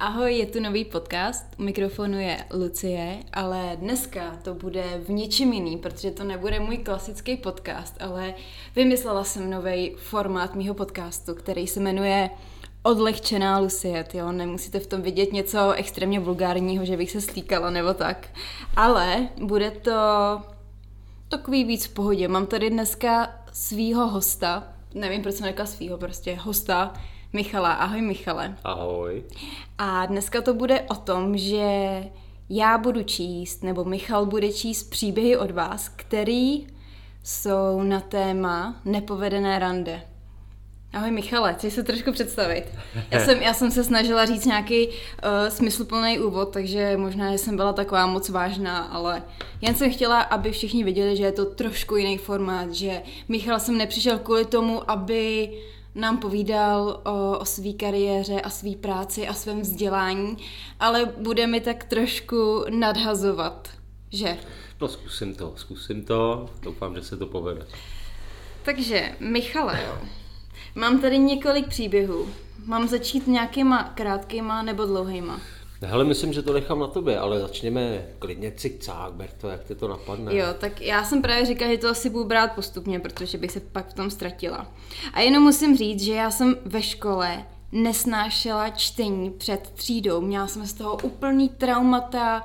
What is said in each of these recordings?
Ahoj, je tu nový podcast, u mikrofonu je Lucie, ale dneska to bude v něčem jiný, protože to nebude můj klasický podcast, ale vymyslela jsem nový formát mýho podcastu, který se jmenuje Odlehčená Lucie, jo, nemusíte v tom vidět něco extrémně vulgárního, že bych se stýkala nebo tak, ale bude to takový víc v pohodě. Mám tady dneska svýho hosta, nevím, proč jsem řekla svýho, prostě hosta, Michala. Ahoj Michale. Ahoj. A dneska to bude o tom, že já budu číst, nebo Michal bude číst příběhy od vás, který jsou na téma nepovedené rande. Ahoj Michale, chceš se trošku představit? Já jsem, já jsem se snažila říct nějaký uh, smysluplný úvod, takže možná jsem byla taková moc vážná, ale jen jsem chtěla, aby všichni viděli, že je to trošku jiný formát, že Michal jsem nepřišel kvůli tomu, aby nám povídal o, o své kariéře a své práci a svém vzdělání, ale bude mi tak trošku nadhazovat, že? No zkusím to, zkusím to, doufám, že se to povede. Takže, Michale, mám tady několik příběhů. Mám začít nějakýma krátkýma nebo dlouhýma? Hele, myslím, že to nechám na tobě, ale začněme klidně cikcák, Berto, jak ty to napadne. Jo, tak já jsem právě říkala, že to asi budu brát postupně, protože bych se pak v tom ztratila. A jenom musím říct, že já jsem ve škole nesnášela čtení před třídou. Měla jsem z toho úplný traumata,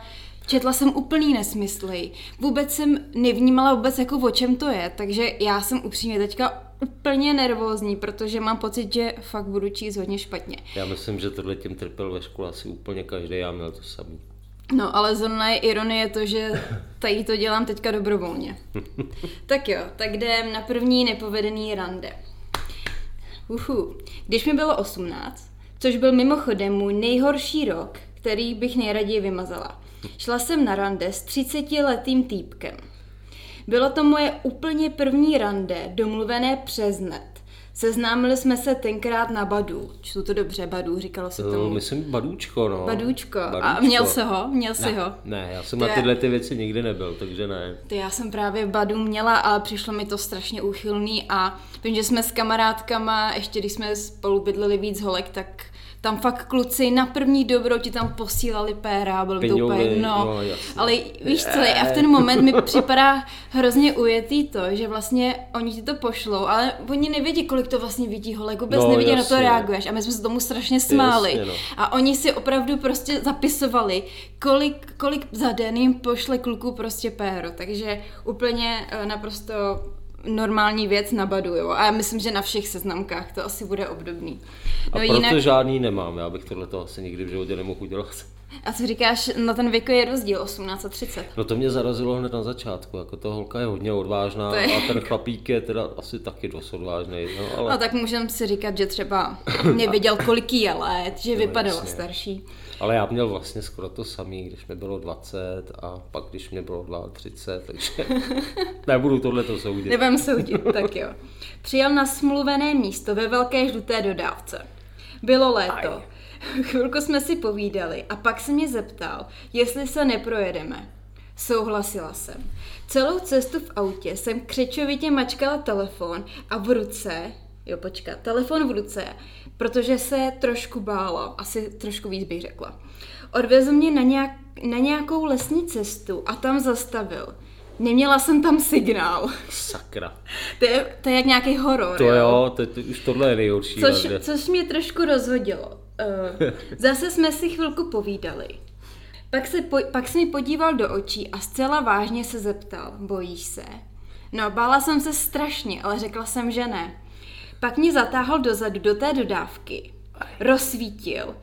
Četla jsem úplný nesmysly. Vůbec jsem nevnímala vůbec jako o čem to je, takže já jsem upřímně teďka úplně nervózní, protože mám pocit, že fakt budu číst hodně špatně. Já myslím, že tohle tím trpěl ve škole asi úplně každý, já měl to samý. No, ale zrovna je ironie to, že tady to dělám teďka dobrovolně. tak jo, tak jdem na první nepovedený rande. Uhu. Když mi bylo 18, což byl mimochodem můj nejhorší rok, který bych nejraději vymazala. Šla jsem na rande s 30-letým týpkem. Bylo to moje úplně první rande, domluvené přes net. Seznámili jsme se tenkrát na Badu. Čtu to dobře, Badu, říkalo se tomu. myslím Badůčko, no. Badůčko. Badůčko. A měl se ho? Měl si ne, ho? Ne, já jsem ty na tyhle ty věci nikdy nebyl, takže ne. Ty já jsem právě Badu měla, ale přišlo mi to strašně úchylný a vím, že jsme s kamarádkama, ještě když jsme spolu bydleli víc holek, tak tam fakt kluci na první dobro ti tam posílali péra, byl to úplně, no. no ale víš co, a v ten moment mi připadá hrozně ujetý to, že vlastně oni ti to pošlou, ale oni nevědí, kolik to vlastně vidí holek, vůbec no, nevidí, jasně. na to reaguješ a my jsme se tomu strašně smáli. Jasně, no. A oni si opravdu prostě zapisovali, kolik, kolik za den jim pošle kluku prostě péro, takže úplně eh, naprosto normální věc na Badu, jo. A já myslím, že na všech seznamkách to asi bude obdobný. No, a proto jinak... žádný nemám, já bych tohle asi nikdy v životě nemohl udělat. A co říkáš, na ten věk je rozdíl 18 a 30? No to mě zarazilo hned na začátku, jako ta holka je hodně odvážná je... a ten chlapík je teda asi taky dost odvážný. No, ale... no tak můžeme si říkat, že třeba nevěděl, kolik je let, že no, vypadala jasně. starší. Ale já měl vlastně skoro to samý, když mi bylo 20 a pak když mě bylo 32, takže nebudu tohle to soudit. Nebudem soudit, tak jo. Přijel na smluvené místo ve velké žluté dodávce. Bylo léto. Aj. Chvilku jsme si povídali a pak se mě zeptal, jestli se neprojedeme. Souhlasila jsem. Celou cestu v autě jsem křečovitě mačkala telefon a v ruce, jo počkat, telefon v ruce, protože se trošku bála, asi trošku víc bych řekla. Odvezl mě na, nějak, na nějakou lesní cestu a tam zastavil. Neměla jsem tam signál. Sakra. To je, to je jak nějaký horor. To jo, jo to, to, už tohle je nejhorší. Což, což mě trošku rozhodilo. Uh, zase jsme si chvilku povídali. Pak se, po, pak se mi podíval do očí a zcela vážně se zeptal, bojíš se? No, bála jsem se strašně, ale řekla jsem, že ne. Pak mě zatáhl dozadu do té dodávky. Rozsvítil.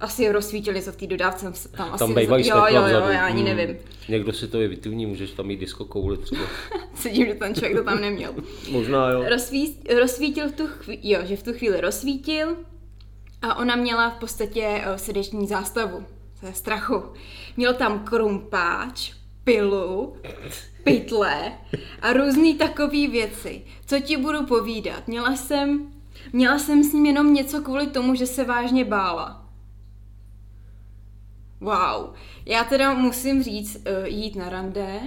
Asi rozsvítili se v té dodávce. Tam, tam asi bývají jo, jo, jo, já ani hmm. nevím. Někdo si to je vytuvní, můžeš tam mít disco kouli třeba. Sedím, že ten člověk to tam neměl. Možná jo. Rozsví, rozsvítil v tu chvíli, jo, že v tu chvíli rozsvítil a ona měla v podstatě uh, srdeční zástavu. To je strachu. Měl tam krumpáč, pilu, pytle a různé takové věci. Co ti budu povídat? Měla jsem, měla jsem s ním jenom něco kvůli tomu, že se vážně bála. Wow. Já teda musím říct, uh, jít na rande,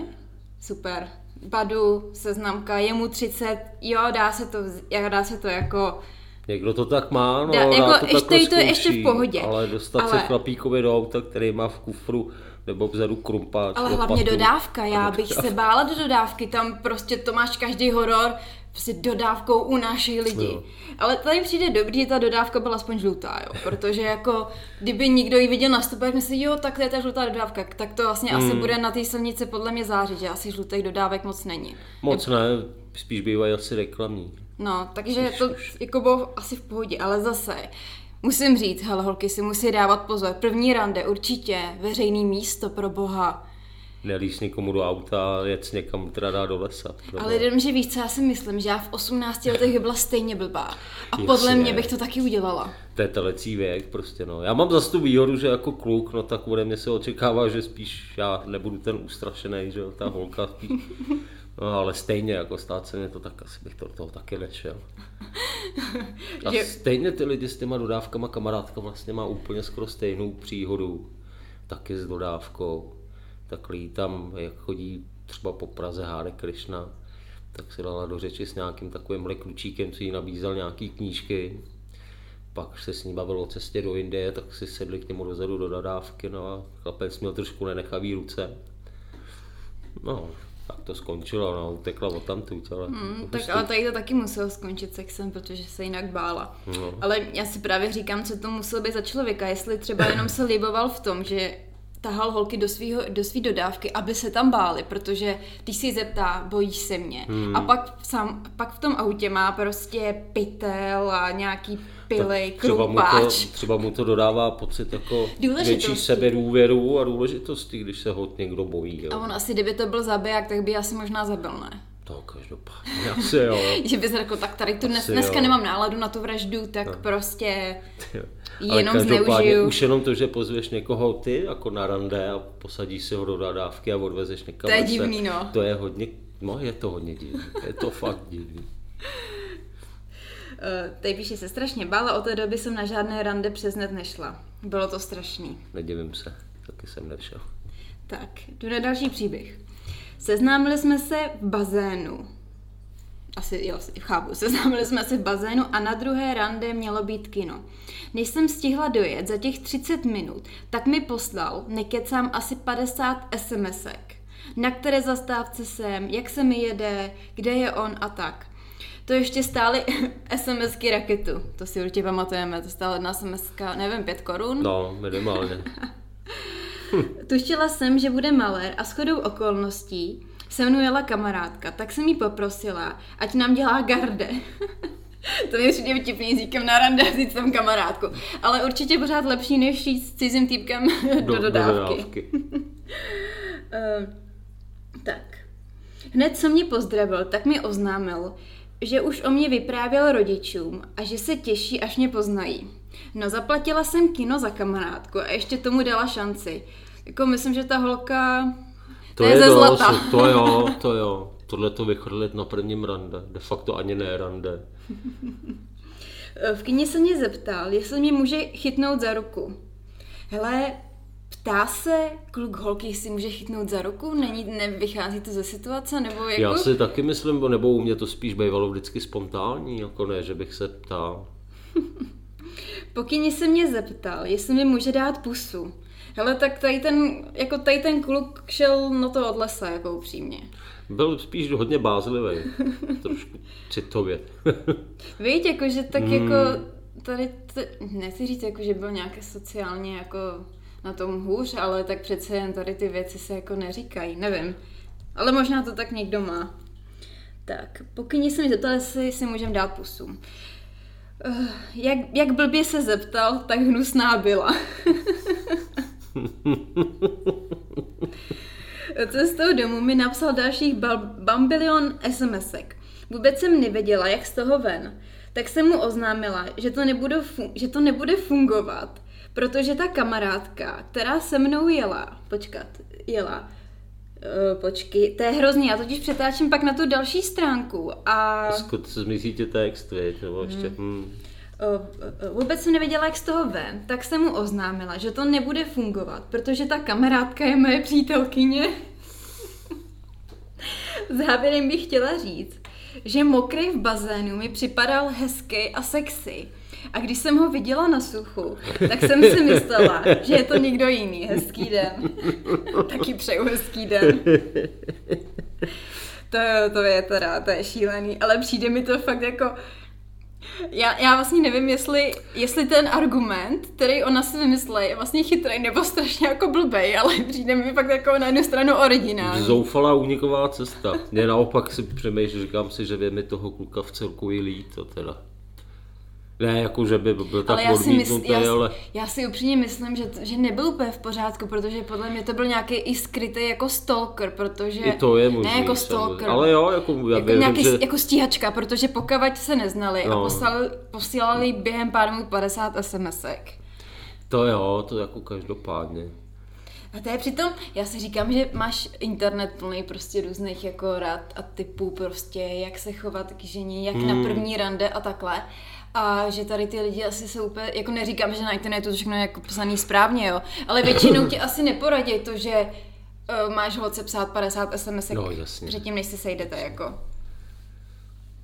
super. Badu, seznamka, je mu 30, jo, dá se to, dá se to jako Někdo to tak má, no, Dá- jako to ještě takhle to je ještě v pohodě. Ale dostat Ale- se chlapíkovi do auta, který má v kufru nebo vzadu krumpáč. Ale lopatu. hlavně dodávka, já bych dodávka. se bála do dodávky, tam prostě to máš každý horor, prostě dodávkou unášejí lidi. Jo. Ale tady přijde dobrý, že ta dodávka byla aspoň žlutá, jo, protože jako kdyby někdo ji viděl na stopech, myslí, jo, tak to je ta žlutá dodávka, tak to vlastně asi Hmm. bude na té silnici podle mě zářit, že asi žlutých dodávek moc není. Moc ne, spíš bývají asi reklamní. No, takže to jako bylo asi v pohodě, ale zase musím říct, hele holky si musí dávat pozor. První rande určitě, veřejný místo pro boha. Nelíst nikomu do auta, jet někam teda dá do lesa. Nebo- Ale jenom, že víš, co já si myslím, že já v 18 letech byla stejně blbá. A Jasně. podle mě bych to taky udělala. To je telecí věk prostě, no. Já mám zase tu výhodu, že jako kluk, no tak ode mě se očekává, že spíš já nebudu ten ustrašený, že jo, ta holka spíš. No ale stejně, jako stát se mě to, tak asi bych to do toho taky nešel. A Že- stejně ty lidi s těma dodávkama, kamarádka vlastně má úplně skoro stejnou příhodu, taky s dodávkou. Tak tam, jak chodí třeba po Praze Háde Krishna, tak se dala do řeči s nějakým takovýmhle klučíkem, co jí nabízel nějaký knížky. Pak se s ní bavil o cestě do Indie, tak si sedli k němu dozadu do dodávky, no a chlapec měl trošku nenechavý ruce. No, tak to skončilo, no, utekla od tamtud, ale... Hmm, tak ale tady to taky muselo skončit sexem, protože se jinak bála. No. Ale já si právě říkám, co to muselo být za člověka, jestli třeba jenom se liboval v tom, že tahal holky do, svýho, do svý dodávky, aby se tam báli, protože když si zeptá, bojíš se mě. Hmm. A pak, sám, pak v tom autě má prostě pytel a nějaký pily, Tak třeba mu, to, krumpáč. třeba mu to dodává pocit jako větší sebedůvěru a důležitosti, když se ho někdo bojí. Jo. A on asi, kdyby to byl zabiják, tak by asi možná zabil, ne? To každopádně asi jo. Že bys řekl, tak tady tu dnes, dneska jo. nemám náladu na tu vraždu, tak prostě Ale jenom každopádně zneužiju. už jenom to, že pozveš někoho ty jako na rande a posadíš si ho do dodávky a odvezeš někam. To je divný, no. To je hodně, no je to hodně divný. Je to fakt divný. Uh, tady píše se strašně bála, od té doby jsem na žádné rande přes net nešla. Bylo to strašný. Nedivím se, taky jsem nevšel. Tak, jdu na další příběh. Seznámili jsme se v bazénu. Asi, jo, chápu. Seznámili jsme se v bazénu a na druhé rande mělo být kino. Než jsem stihla dojet za těch 30 minut, tak mi poslal, nekecám, asi 50 SMSek. Na které zastávce jsem, jak se mi jede, kde je on a tak. To ještě stály SMSky raketu. To si určitě pamatujeme. To stála jedna SMSka, nevím, 5 korun. No, minimálně. Tušila jsem, že bude malér a shodou okolností se mnou jela kamarádka, tak jsem jí poprosila, ať nám dělá garde. to mi přijde vtipný říkám na rande říct tam kamarádku. Ale určitě pořád lepší, než jít s cizím týpkem do, do dodávky. Uh, tak. Hned co mě pozdravil, tak mi oznámil, že už o mě vyprávěl rodičům a že se těší, až mě poznají. No zaplatila jsem kino za kamarádku a ještě tomu dala šanci. Jako myslím, že ta holka... To, je je ze dost, zlata. to jo, to jo. Tohle to vychrlit na prvním rande. De facto ani ne rande. V kyně se mě zeptal, jestli mě může chytnout za ruku. Hele, ptá se kluk holky, jestli může chytnout za ruku? Není, nevychází to ze situace? Nebo jako... Já si taky myslím, nebo u mě to spíš bývalo vždycky spontánní, jako ne, že bych se ptal. Po kyni se mě zeptal, jestli mi může dát pusu. Hele, tak tady ten, jako tady ten kluk šel na to od lesa, jako upřímně. Byl spíš hodně bázlivý, trošku citově. Víš, jakože tak Hmm. jako tady, t- nechci říct, jako, že byl nějaké sociálně jako na tom hůř, ale tak přece jen tady ty věci se jako neříkají, nevím. Ale možná to tak někdo má. Tak, pokud se mi zeptal, jestli si můžeme dát pusu. Uh, jak, jak blbě se zeptal, tak hnusná byla. Cestou domů mi napsal dalších bambilion SMSek. Vůbec jsem nevěděla, jak z toho ven. Tak jsem mu oznámila, že to, nebudu fun- že to nebude fungovat, protože ta kamarádka, která se mnou jela, počkat, jela, Uh, počkej, to je hrozný, já totiž přetáčím pak na tu další stránku a Skut se zmizí ti text, viď, nebo ještě, hmm. uh, uh, vůbec jsem nevěděla, jak z toho ven, tak jsem mu oznámila, že to nebude fungovat, protože ta kamarádka je moje přítelkyně. Závěrem bych chtěla říct, že mokrý v bazénu mi připadal hezký a sexy. A když jsem ho viděla na suchu, tak jsem si myslela, že je to někdo jiný. Hezký den. Taky přeju hezký den. To, to je teda, to je šílený, ale přijde mi to fakt jako, já, já vlastně nevím, jestli, jestli ten argument, který ona si vymyslela, je vlastně chytrý nebo strašně jako blbej, ale přijde mi fakt jako na jednu stranu originální. Zoufalá úniková cesta. Mě naopak si přemýšlím, říkám si, že by mi toho kluka v celku i líto teda. Ne, jako že by byl tak ale já si, mysl, já, ale... já si upřímně myslím, že, že nebyl úplně v pořádku, protože podle mě to byl nějaký i skrytý jako stalker, protože... I to je možný, Ne jako stalker. Ale jo, jako já jako věřím, nějaký, že... jako stíhačka, protože pokud se neznali no. a poslali, posílali během pár minut 50 SMSek. To jo, to jako každopádně. A to je přitom, já si říkám, že máš internet plný prostě různých jako rad a typů prostě, jak se chovat k ženě, jak hmm. na první rande a takhle. A že tady ty lidi asi jsou úplně, jako neříkám, že na internetu to všechno je jako psaný správně, jo, ale většinou ti asi neporadí to, že uh, máš holce psát 50 SMS no, jasně. předtím, než se sejdete, jako.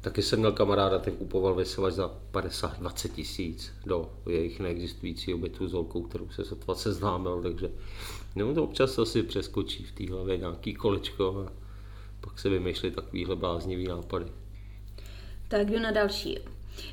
Taky jsem měl kamaráda, ten kupoval vysílač za 50-20 tisíc do jejich neexistujícího bytu s holkou, kterou se sotva seznámil, takže no, to občas asi přeskočí v té hlavě nějaký kolečko a pak se vymýšlí takovýhle bláznivý nápady. Tak jdu na další.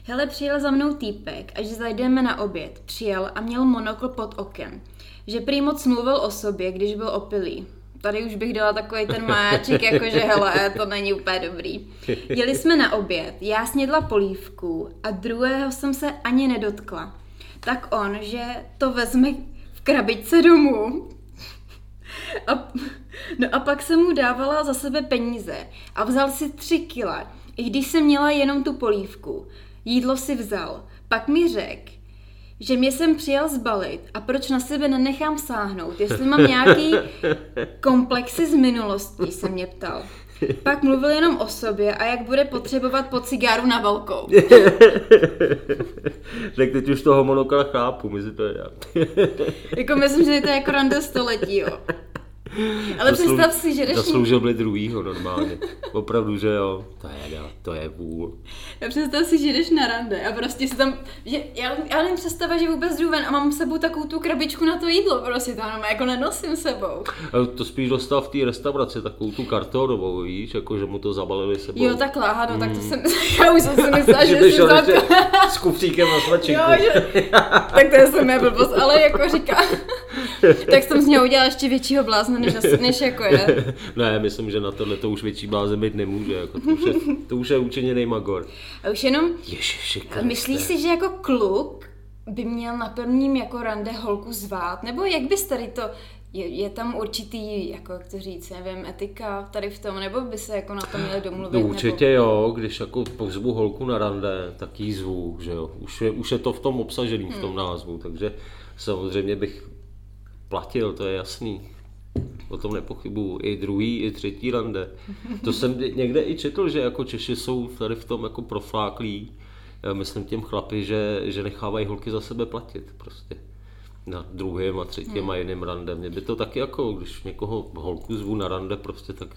Hele, přijel za mnou týpek, až zajdeme na oběd. Přijel a měl monokl pod okem. Že prý moc mluvil o sobě, když byl opilý. Tady už bych dala takový ten máček, jakože hele, to není úplně dobrý. Jeli jsme na oběd, já snědla polívku a druhého jsem se ani nedotkla. Tak on, že to vezme v krabičce domů. A, no a pak jsem mu dávala za sebe peníze a vzal si tři kila, i když jsem měla jenom tu polívku. Jídlo si vzal. Pak mi řekl, že mě jsem přijal zbalit a proč na sebe nenechám sáhnout, jestli mám nějaký komplexy z minulosti, se mě ptal. Pak mluvil jenom o sobě a jak bude potřebovat po cigáru na velkou. tak teď už toho monokla chápu, myslím to je Jako myslím, že to je jako rande století, jo. Ale Zaslu... představ si, že jdeš... Zasloužil by druhýho normálně. Opravdu, že jo. To je, to je vůl. Já představ si, že jdeš na rande a prostě si tam... Že já, já nevím představa, že vůbec jdu ven a mám s sebou takovou tu krabičku na to jídlo. Prostě to jenom jako nenosím sebou. A to spíš dostal v té restauraci takovou tu kartonovou, víš, jako že mu to zabalili sebou. Jo, takhle, aha, no, mm. tak to jsem... Já už jsem si myslela, že, že si za to... s kufříkem na svačinku. Jo, že... tak to je jsem blbost, ale jako říká... tak jsem z něho udělal ještě většího blázna, než, asi, než jako je. ne, myslím, že na tohle to už větší blázen být nemůže. Jako to, už je, to už je učeněný magor. A už jenom... Ježiši, Myslíš si, že jako kluk by měl na prvním jako rande holku zvát? Nebo jak bys tady to... Je, je tam určitý, jako jak to říct, nevím, etika tady v tom, nebo by se jako na to měli domluvit? No určitě nebo... jo, když jako pozvu holku na rande, tak jí zvu, že jo. Už je, už je to v tom obsažený, hmm. v tom hmm. názvu, takže samozřejmě bych platil, to je jasný. O tom nepochybuju. I druhý, i třetí rande. To jsem někde i četl, že jako Češi jsou tady v tom jako profláklí. Myslím těm chlapi, že, že nechávají holky za sebe platit prostě. Na druhém a třetím hmm. a jiným rande. Mě by to taky jako, když někoho holku zvu na rande, prostě tak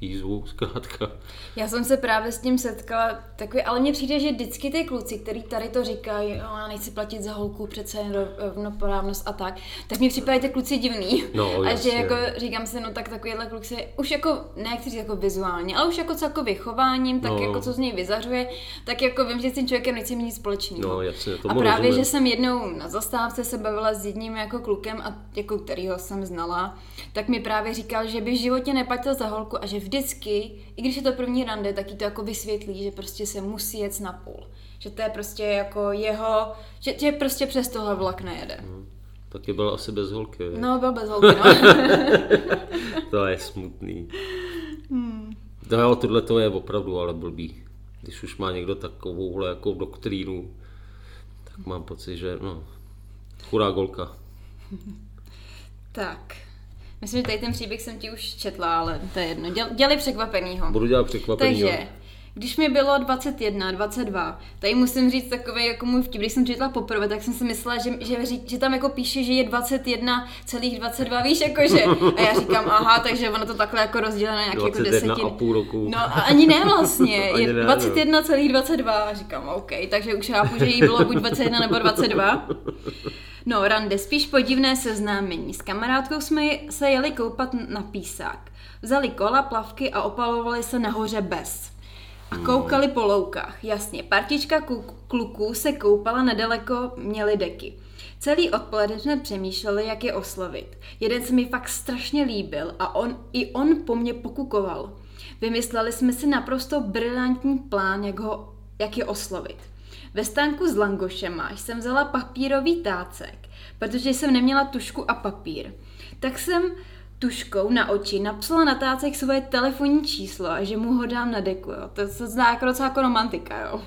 jízvu, zkrátka. Já jsem se právě s tím setkala, takový, ale mně přijde, že vždycky ty kluci, který tady to říkají, já nechci platit za holku, přece rovnoprávnost a tak, tak mi připadají ty kluci divný. No, a že jako říkám si, no tak takovýhle kluk se už jako, ne chci říct jako vizuálně, ale už jako celkově chováním, tak no. jako co z něj vyzařuje, tak jako vím, že s tím člověkem nechci mít nic společného. No, jasně, a právě, rozumím. že jsem jednou na zastávce se bavila s jedním jako klukem, a jako kterýho jsem znala, tak mi právě říkal, že by v životě neplatil za holku a že vždycky, i když je to první rande, tak jí to jako vysvětlí, že prostě se musí jet na půl. Že to je prostě jako jeho, že, že prostě přes tohle vlak nejede. Hmm. Taky byl asi bez holky. Je? No, byl bez holky, no. to je smutný. Hmm. No jo, tohle to je opravdu ale blbý. Když už má někdo takovouhle jako doktrínu, tak mám pocit, že no, chudá golka. tak, Myslím, že tady ten příběh jsem ti už četla, ale to je jedno. Děl, dělej překvapenýho. Budu dělat překvapenýho. Takže, když mi bylo 21, 22, tady musím říct takový jako můj vtip, když jsem četla poprvé, tak jsem si myslela, že, že, že tam jako píše, že je 21,22, víš, jakože. A já říkám, aha, takže ono to takhle jako rozdělené nějak jako desetin. a půl roku. No a ani ne vlastně, Ani je ne, no. 21,22 a říkám, OK, takže už chápu, že jí bylo buď 21 nebo 22. No, rande, spíš podivné seznámení. S kamarádkou jsme se jeli koupat na písák. Vzali kola, plavky a opalovali se nahoře bez. A koukali po loukách. Jasně, partička kluků se koupala nedaleko, měli deky. Celý odpoledne jsme přemýšleli, jak je oslovit. Jeden se mi fakt strašně líbil a on, i on po mně pokukoval. Vymysleli jsme si naprosto brilantní plán, jak, ho, jak je oslovit. Ve stánku s langošema jsem vzala papírový tácek, protože jsem neměla tušku a papír. Tak jsem tuškou na oči napsala na tácek svoje telefonní číslo a že mu ho dám na deku, jo. To se zdá jako docela jako romantika, jo.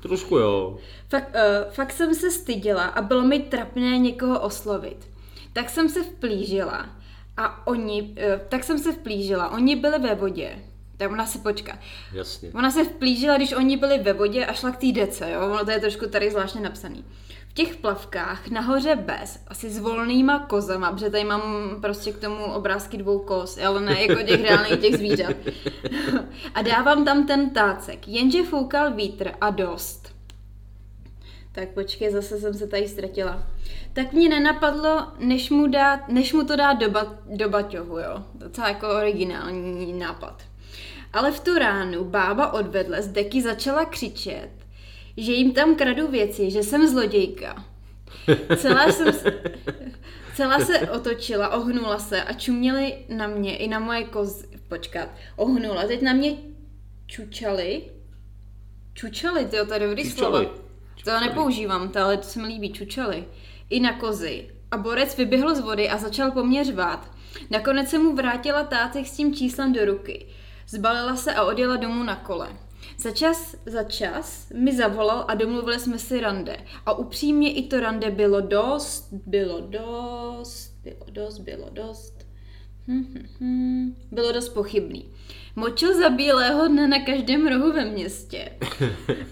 Trošku jo. Fakt, uh, fakt jsem se styděla a bylo mi trapné někoho oslovit. Tak jsem se vplížila a oni, uh, tak jsem se vplížila, oni byli ve vodě. Tak ona se počká. Jasně. Ona se vplížila, když oni byli ve vodě a šla k té dece, jo? Ono to je trošku tady zvláštně napsaný. V těch plavkách nahoře bez, asi s volnýma kozama, protože tady mám prostě k tomu obrázky dvou koz, ale ne jako těch reálných těch zvířat. A dávám tam ten tácek, jenže foukal vítr a dost. Tak počkej, zase jsem se tady ztratila. Tak mě nenapadlo, než mu, dát, než mu to dát do, ba, do baťohu, jo. Docela jako originální nápad. Ale v tu ránu bába odvedle z deky začala křičet, že jim tam kradu věci, že jsem zlodějka. Celá jsem s- celá se otočila, ohnula se a čuměli na mě i na moje kozy. Počkat, ohnula. Teď na mě čučali. Čučali, to to je dobrý slovo. To nepoužívám, to, ale to se mi líbí, čučali. I na kozy. A borec vyběhl z vody a začal po mně řvát. Nakonec se mu vrátila tácek s tím číslem do ruky. Zbalila se a odjela domů na kole. Za čas, za čas mi zavolal a domluvili jsme si rande. A upřímně i to rande bylo dost, bylo dost, bylo dost, bylo dost. Hm, hm, hm. Bylo dost pochybný. Močil za bílého dne na každém rohu ve městě.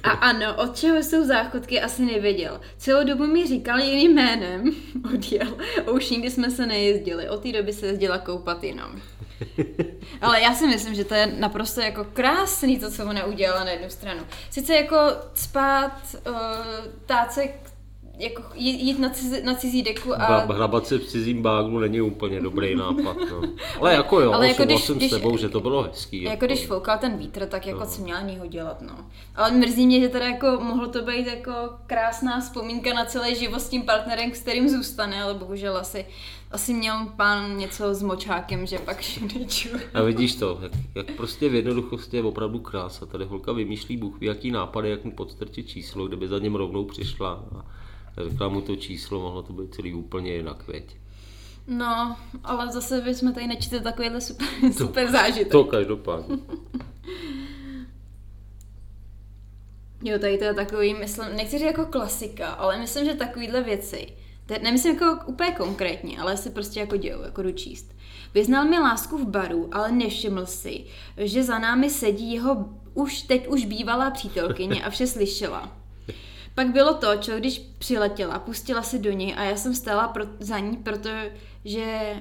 A ano, od čeho jsou záchodky, asi nevěděl. Celou dobu mi říkal jiným jménem. Odjel. A už nikdy jsme se nejezdili. Od té doby se jezdila koupat jenom. Ale já si myslím, že to je naprosto jako krásný to, co ona udělala na jednu stranu. Sice jako spát, uh, tácek, jako jít, na, cizí, na cizí deku a... Ba- hrabat se v cizím bágnu není úplně dobrý nápad. No. Ale jako jo, Ale jako jako když- souhlasím když- s tebou, že to bylo hezký. Jako když foukal ten vítr, tak jako co měla něho dělat, no. Ale mrzí mě, že teda jako mohlo to být jako krásná vzpomínka na celý život s tím partnerem, s kterým zůstane, ale bohužel asi, asi měl pán něco s močákem, že pak šuneču. A vidíš to, jak, jak prostě v jednoduchosti je opravdu krása. Tady holka vymýšlí Bůh jaký nápady, jak mu podstrčit číslo, kdyby za něm rovnou přišla a řekla mu to číslo, mohlo to být celý úplně jinak, věď. No, ale zase bychom tady nečetli takovýhle super, super zážitek. To každopádně. Jo, tady to je takový, myslím, nechci říct jako klasika, ale myslím, že takovýhle věci, te, nemyslím jako úplně konkrétně, ale se prostě jako dějou, jako jdu číst. Vyznal mi lásku v baru, ale nevšiml si, že za námi sedí jeho už teď už bývalá přítelkyně a vše slyšela. Pak bylo to, čo když přiletěla, pustila si do něj a já jsem stála pro, za ní, protože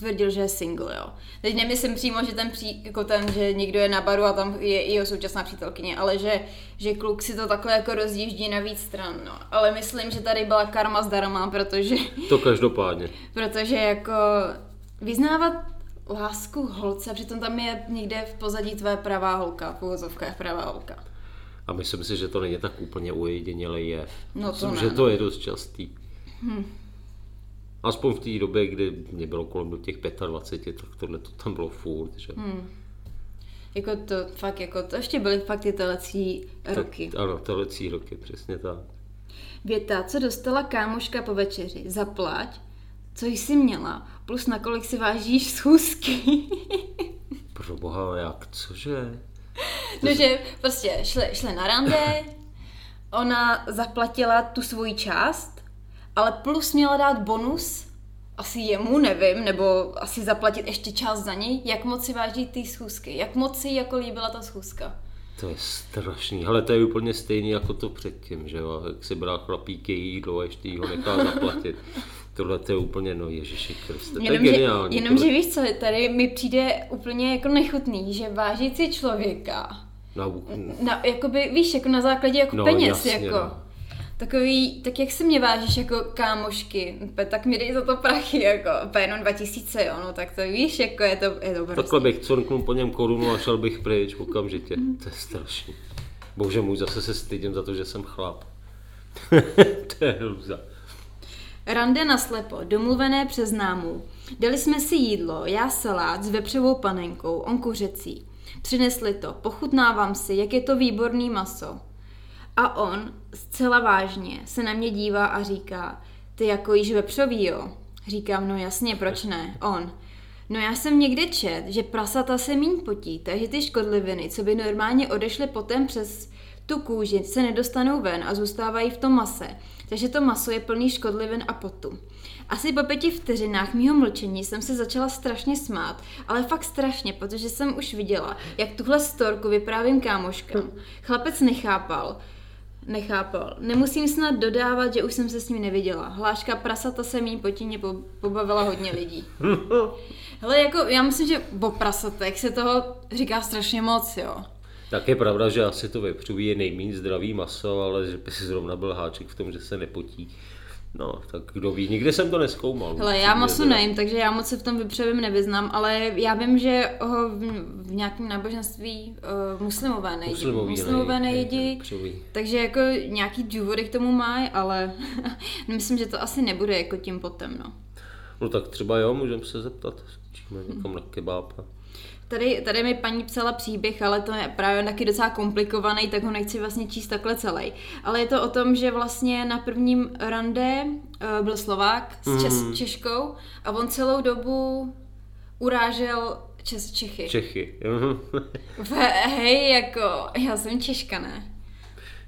tvrdil, že je single, jo. Teď nemyslím přímo, že ten, pří, jako ten, že někdo je na baru a tam je i jeho současná přítelkyně, ale že, že kluk si to takhle jako rozdíždí na víc stran, no. Ale myslím, že tady byla karma zdarma, protože, To každopádně. protože jako vyznávat lásku holce, přitom tam je někde v pozadí tvé pravá holka, v uvozovkách pravá holka. A myslím si, že to není tak úplně ujedinělý jev. No to myslím, ne, že no. to je dost častý. Hmm. Aspoň v té době, kdy mě bylo kolem do těch 25, tak tohle to tam bylo furt. Že? Hmm. Jako to fakt, jako to ještě byly fakt ty telecí roky. Ano, telecí roky, přesně tak. Věta, co dostala kámoška po večeři. Zaplať, co jsi měla, plus na kolik si vážíš schůzky. Pro boha, jak, cože? No, že prostě šli, šli na rande, ona zaplatila tu svoji část, ale plus měla dát bonus, asi jemu, nevím, nebo asi zaplatit ještě část za něj, jak moc si váží ty schůzky, jak moc si jí jako líbila ta schůzka. To je strašný. Ale to je úplně stejný jako to předtím, že jo? Jak si brá chlapíky jídlo a ještě ho nechá zaplatit. Tohle to je úplně, no Ježiši Kriste, to Jenom, je že, geniální. jenom že tohle. víš co, tady mi přijde úplně jako nechutný, že vážit si člověka, No, na, jakoby, víš, jako na základě jako No, peněz, jasně, jako. no. Takový, tak jak se mě vážíš jako kámošky, tak mi dej za to prachy, jako, jenom 2000, jo, no, tak to víš, jako je to, je to prostě. Takhle bych corknul po něm korunu a šel bych pryč okamžitě. To je strašný. Bože můj, zase se stydím za to, že jsem chlap. to je hruza. Rande na slepo, domluvené přes známou. Dali jsme si jídlo, já salát s vepřovou panenkou, on kuřecí. Přinesli to, pochutnávám si, jak je to výborný maso. A on, zcela vážně, se na mě dívá a říká, ty jako jíš vepřový, jo? Říkám, no jasně, proč ne? On, no já jsem někde čet, že prasata se míň potí, takže ty škodliviny, co by normálně odešly potom přes tu kůži, se nedostanou ven a zůstávají v tom mase. Takže to maso je plný škodlivin a potu. Asi po pěti vteřinách mýho mlčení jsem se začala strašně smát, ale fakt strašně, protože jsem už viděla, jak tuhle storku vyprávím kámoškám. Chlapec nechápal, Nechápal. Nemusím snad dodávat, že už jsem se s ním neviděla. Hláška prasata se mý potíně po- pobavila hodně lidí. Hele, jako já myslím, že o prasatech se toho říká strašně moc, jo. Tak je pravda, že asi to vepřový je nejméně zdravý maso, ale že by si zrovna byl háček v tom, že se nepotí. No, tak kdo ví, nikdy jsem to neskoumal. Hele, já maso nejím, takže já moc se v tom vypřevím nevyznám, ale já vím, že ho v, v nějakém náboženství uh, muslimové nejedí. Muslimový muslimové nejedí, takže jako nějaký důvody k tomu mají, ale myslím, že to asi nebude jako tím potom, no. No tak třeba jo, můžeme se zeptat. Skočíme někam na kebába. Tady, tady mi paní psala příběh, ale to je právě taky docela komplikovaný, tak ho nechci vlastně číst takhle celý. Ale je to o tom, že vlastně na prvním rande uh, byl Slovák s Čes, Mhm. Češkou a on celou dobu urážel Čes, Čechy. Čechy. Hej, jako, já jsem Češka, ne?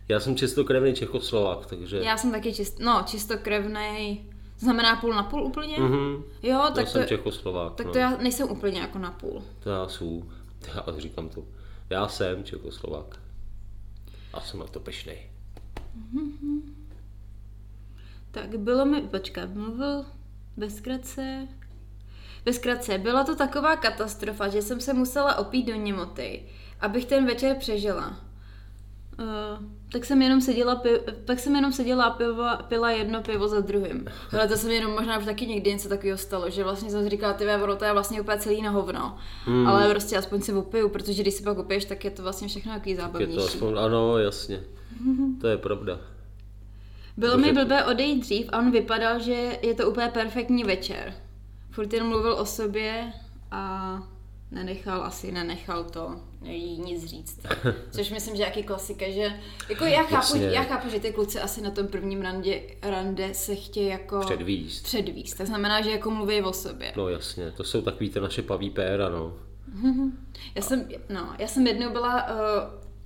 Já jsem čistokrevný Čechoslovák, takže... Já jsem taky čist, no, čistokrevnej, znamená půl na půl úplně? Mhm. Jo, Já tak jsem to, Čechoslovák. tak no. to já nejsem úplně jako na půl. To já jsem. Já říkám to. Já jsem Čechoslovák. A jsem na to pešnej. Tak bylo mi, počkat, mluvil ve zkratce, ve zkratce, byla to taková katastrofa, že jsem se musela opít do němoty, abych ten večer přežila. Uh, tak jsem jenom seděla, pi- tak jsem jenom seděla a piva, pila jedno pivo za druhým. Ale to se mi jenom možná už taky někdy něco takového stalo, že vlastně jsem si říkala, ty ono to je vlastně úplně celý na hovno. Hmm. Ale prostě aspoň si opiju, protože když si pak opiješ, tak je to vlastně všechno takový Je to zábavnější. aspoň, ano, jasně. To je pravda. Bylo mi Protože- blbé odejít dřív a on vypadal, že je to úplně perfektní večer. Furt jen mluvil o sobě a nenechal, asi nenechal to jí nic říct. Což myslím, že jaký klasika, že jako já chápu, Jasně. já chápu, že ty kluci asi na tom prvním randě, rande se chtějí jako Předvíst. předvíst. Tak znamená, že jako mluví o sobě. No jasně, to jsou takový ty naše paví péra, no. Já jsem, no, já jsem jednou byla uh,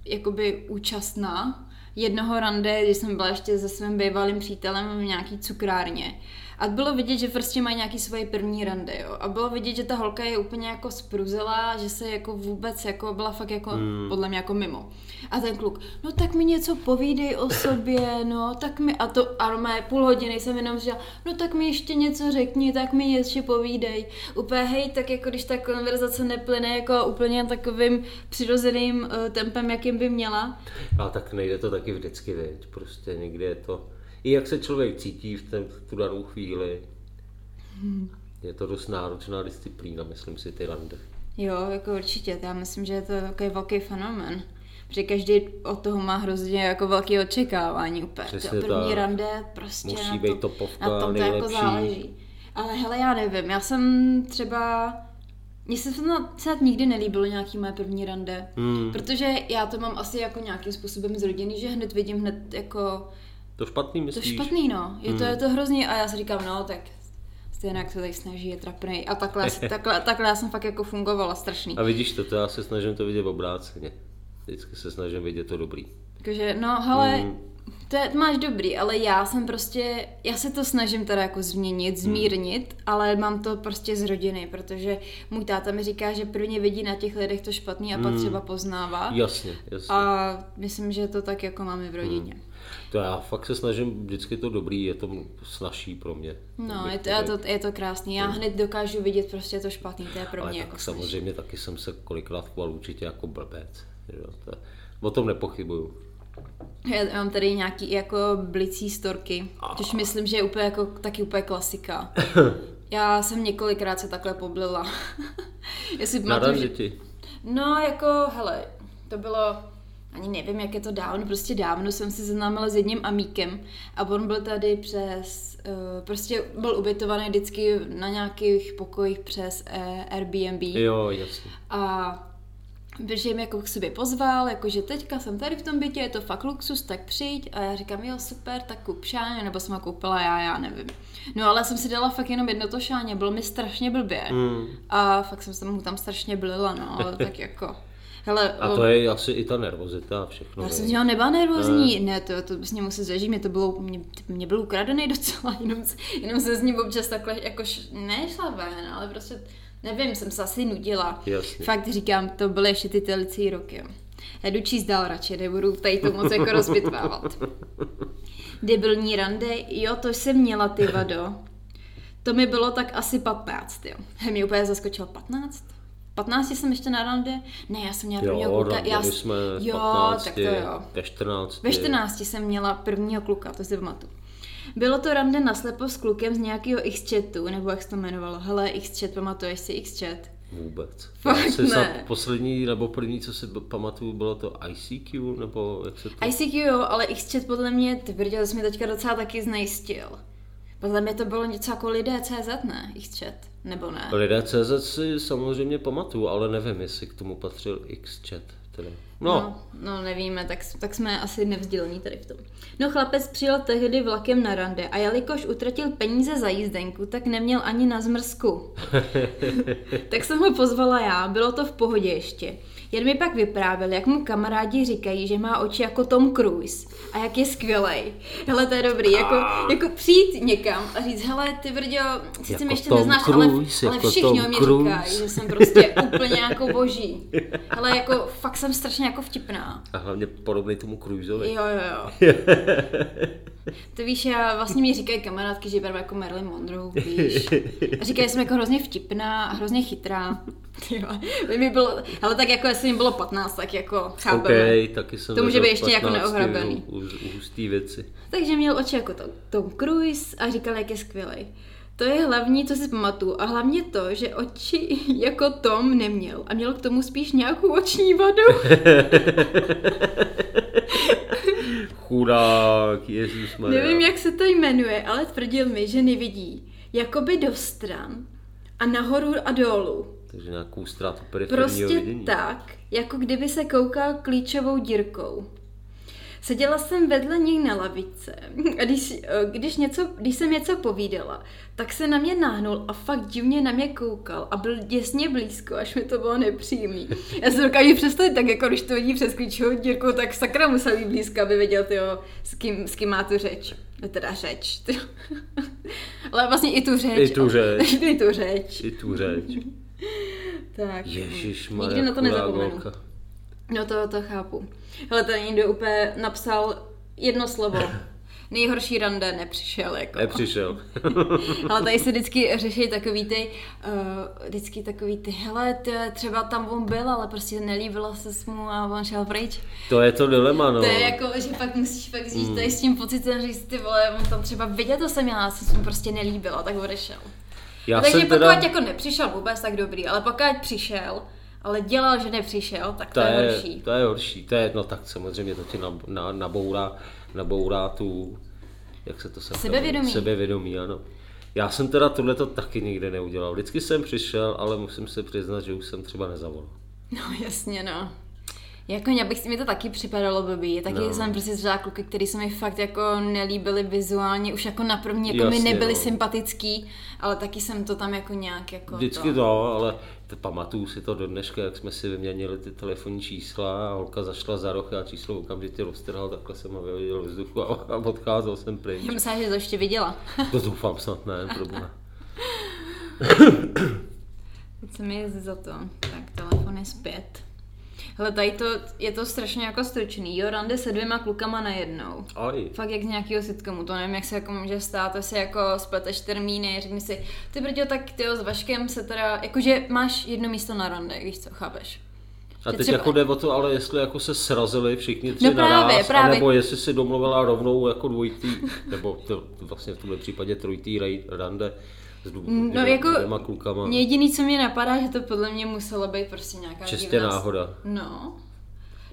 jakoby účastná jednoho rande, když jsem byla ještě se svým bývalým přítelem v nějaký cukrárně. A bylo vidět, že prostě mají nějaký svoje první rande, jo. A bylo vidět, že ta holka je úplně jako spruzelá, že se jako vůbec jako byla fakt jako hmm. podle mě jako mimo. A ten kluk, no tak mi něco povídej o sobě, no tak mi, a to, a mé půl hodiny jsem jenom říkala, no tak mi ještě něco řekni, tak mi ještě povídej. Úplně hej, tak jako když ta konverzace neplyne jako úplně takovým přirozeným uh, tempem, jakým by měla. A tak nejde to taky vždycky, viď? Prostě někdy je to... I jak se člověk cítí v, ten, v tu danou chvíli. Je to dost náročná disciplína, myslím si, ty rande. Jo, jako určitě, já myslím, že je to takový velký fenomén. Protože každý od toho má hrozně jako velké očekávání úplně. Přesně To první tak. rande prostě Musí na, být to, topovka, na tom to jako záleží. Ale hele, já nevím, já jsem třeba... Mně se snad, snad nikdy nelíbilo nějaký moje první rande, Hmm. protože já to mám asi jako nějakým způsobem z rodiny, že hned vidím hned jako To špatný to myslíš? špatný, no. Je to, Hmm. je to hrozný a já si říkám, no, tak stejně jak se tady snaží, je trapný. A takhle, takhle, takhle já jsem fakt jako fungovala strašný. A vidíš to, to já se snažím to vidět obráceně. Vždycky se snažím vidět to dobrý. Takže, no, hele, Hmm. To, je, to máš dobrý, ale já jsem prostě, já se to snažím teda jako změnit, zmírnit, hmm. ale mám to prostě z rodiny, protože můj táta mi říká, že prvně vidí na těch lidech to špatný a pak hmm. třeba poznává. Jasně, jasně. A myslím, že to tak jako máme v rodině. Hmm. To já fakt se snažím, vždycky to dobrý, je to snažší pro mě. No, je to, je, to, je to krásný. Já hned dokážu vidět prostě to špatný, to je pro Ale mě tak jako samozřejmě snažší. taky jsem se kolikrát choval určitě jako blbec. Jo, to, o tom nepochybuju. Já mám tady nějaký jako blicí storky, což myslím, že je úplně jako, taky úplně klasika. Já jsem několikrát se takhle poblila. Jestli Na pamatuju, že-. No, jako, hele, to bylo, ani nevím, jak je to dávno, prostě dávno jsem se seznámila s jedním amíkem a on byl tady přes, uh, prostě byl ubytovaný vždycky na nějakých pokojích přes uh, Airbnb. Jo, jasně. A že mě jako k sobě pozval, jakože teďka jsem tady v tom bytě, je to fakt luxus, tak přijď. A já říkám, jo, super, tak kup šáně, nebo jsem ho koupila já, já nevím. No ale jsem si dala fakt jenom jedno to šáně, bylo mi strašně blbě. Mm. A fakt jsem se mu tam strašně blila, no, ale tak jako... Hele, A to je asi i ta nervozita a všechno. já no. jsem z něho nebyla nervózní, ne, to, to bys mě musel zažít, mě to bylo, mě, mě byl ukradený docela, jenom, jenom se s ním občas takhle, jako, š- ne šla ven, ale prostě, nevím, jsem se asi nudila. Jasně. Fakt říkám, to byly ještě ty telicí roky. Já jdu číst dál radši, nebudu tady to moc jako rozpitvávat. Debilní rande, jo, to jsem měla, ty vado. To mi bylo tak asi 15, jo. He, mě úplně zaskočilo 15? 15 jsem ještě na rande? Ne, já jsem měla prvního Jo, kluka. Já, jsme jo, 15, tak to jo. ve 14. Ve 14 jsem měla prvního kluka, to si pamatuju. Bylo to rande naslepo s klukem z nějakého X-chatu, nebo jak se to jmenovalo. Hele, X-chat, pamatuješ si X-chat? Vůbec. Fakt Já si ne. snad poslední nebo první, co si pamatuju, bylo to ICQ, nebo jak se to... ICQ jo, ale X-chat podle mě, ty brďo, to jsi mi teďka docela taky znejistil. Podle mě to bylo něco jako lidé CZ, ne? X-chat, nebo ne? Lidé CZ si samozřejmě pamatuju, ale nevím, jestli k tomu patřil Xchat. Teda. No, No, no nevíme, tak, tak jsme asi nevzdělení tady v tom. No chlapec přijel tehdy vlakem na rande a jelikož utratil peníze za jízdenku, tak neměl ani na zmrzku. tak jsem ho pozvala já, bylo to v pohodě ještě. Jen mi pak vyprávěl, jak mu kamarádi říkají, že má oči jako Tom Cruise a jak je skvělej. Hele, to je dobrý, jako, jako přijít někam a říct, hele, ty brďo, sice Jako mě ještě Tom neznáš, Cruise, ale, ale jako všichni o mě Cruise. říkají, že jsem prostě úplně jako boží. Hele, jako fakt jsem strašně jako vtipná. a hlavně podobný tomu Cruiseovi. Jo, jo, jo. To víš, já vlastně mi říkají kamarádky, že vypadám jako Marilyn Monroe, víš. A říkají, že jsem jako hrozně vtipná a hrozně chytrá. Vole, by mi bylo, ale tak jako jestli mi bylo 15, tak jako chápeme. OK, taky jsem To může být ještě jako 15 neohrabený. U, u, hustý věci. Takže měl oči jako Tom, Tom Cruise a říkal, jak je skvělý. To je hlavní, co si pamatuju. A hlavně to, že oči jako Tom neměl. A měl k tomu spíš nějakou oční vadu. Chudák, Ježíš Nevím, jak se to jmenuje, ale tvrdil mi, že nevidí. Jakoby do stran a nahoru a dolů. Takže nějakou ztrátu periferního Prostě vidění. tak, jako kdyby se koukal klíčovou dírkou. Seděla jsem vedle něj na lavice a když, eh, když, něco, když jsem něco povídala, tak se na mě náhnul a fakt divně na mě koukal a byl děsně blízko, až mi to bylo nepříjemný. Já si dokážu představit tak, jako když to vidí přes klíčovou dírku, tak sakra musel být blízko, aby věděl, tyjo, s, kým, s kým má tu řeč. No Teda řeč. tyjo. Ale vlastně i tu řeč. I tu řeč. I tu řeč. I tu řeč. Tak. Ježíš Nikdy na to nezapomenu. No to, to chápu. Hele, tady někdo úplně napsal jedno slovo. Nejhorší rande nepřišel, jako. Nepřišel. Ale tady se vždycky řeší takový ty, uh, vždycky takový ty, hele, ty, třeba tam on byl, ale prostě nelíbilo se mu a on šel pryč. to je to dilema, no. To je jako, že pak musíš fakt žít tady s tím pocitem, že si ty vole, on tam třeba viděl, to jsem já, se mu prostě nelíbilo, tak odešel. Já Takže jsem pokud teda... jako nepřišel vůbec, tak dobrý, ale pokud přišel, ale dělal, že nepřišel, tak to, To je je, horší. to je horší, to je, no tak samozřejmě to ti nab, na, nabourá, nabourá tu, jak se to se Sebevědomí. Sebevědomí, ano. Já jsem teda tohle to taky nikdy neudělal. Vždycky jsem přišel, ale musím se přiznat, že už jsem třeba nezavolal. No jasně, no. Jako já bych si mi to taky připadalo blbý. Taky No. no. jsem prostě zřela kluky, který se mi fakt jako nelíbily vizuálně, už jako na první jako Jasně, mi nebyli no. sympatický, ale taky jsem to tam jako nějak jako Vždycky to. to, ale to pamatuju si to do dneška, jak jsme si vyměnili ty telefonní čísla a holka zašla za roh a číslo okamžitě roztrhal, takhle jsem ho vyhodil do vzduchu a, a odcházel jsem pryč. Já myslím, že to ještě viděla. To doufám snad ne, problém. Teď se mi jezdí za to. Tak telefon je zpět. Hele, tady to, je to strašně jako stručný. Jo, rande se dvěma klukama najednou. Aj, Fakt jak z nějakého sitcomu, to nevím, jak se jako může stát, to si jako spleteš termíny, řekni si, ty brďo, tak ty s Vaškem se teda, jakože máš jedno místo na rande, víš co, chápeš? a teď třeba- jako jde o to, ale jestli jako se srazili všichni tři No právě, naraz, právě. anebo jestli si domluvila rovnou jako dvojitý, nebo to, vlastně v tomhle případě trojitý rande s dvou, No, jako dvěma klukama. Jediný, co mě napadá, že to podle mě muselo být prostě nějaká Čistě divná- náhoda. No.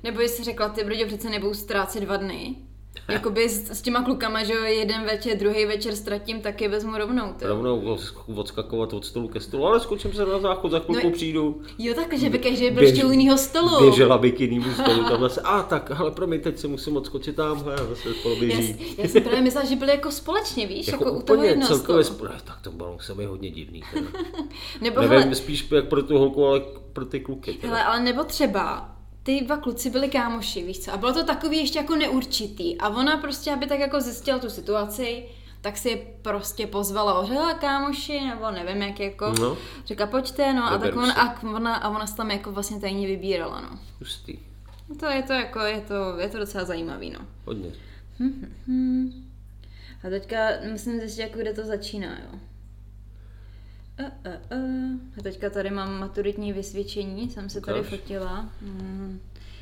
Nebo jsi řekla, ty brďo, přece nebudou ztrácet dva dny. Jakoby s, s těma klukama, že jo, jeden večer, druhý večer ztratím, tak je vezmu rovnou. Ty. Rovnou odsk- odskakovat od stolu ke stolu, ale skočím se na záchod, za chvilku No, přijdu. Jo, tak, že by každý byl ještě u jiného stolu. Běžela by k jinému stolu, tamhle se, a tak, ale promiň, teď se musím odskočit tamhle a zase Já, poběží. já jsem právě myslela, že byli jako společně, víš, jako, jako u toho jednoho celkově, stolu. spra- tak to bylo muselo být hodně divný. Teda. Nebo Nevím, hele, spíš jak pro tu holku, ale pro ty kluky. Teda. hele, ale nebo třeba ty dva kluci byli kámoši, víš co, a bylo to takový ještě jako neurčitý a ona prostě, aby tak jako zjistila tu situaci, tak si je prostě pozvala, ořela kámoši, nebo nevím jak jako, No. řekla pojďte, no a tak Vyberu si. a ona, a ona se tam jako vlastně tajně vybírala, no. Hustý, No To je to jako, je to, je to docela zajímavý, no. hodně. Hmm. A teďka musím zjistit, jako kde to začíná, jo. Uh, uh, uh. A teďka tady mám maturitní vysvědčení, jsem se tady fotila. Hmm.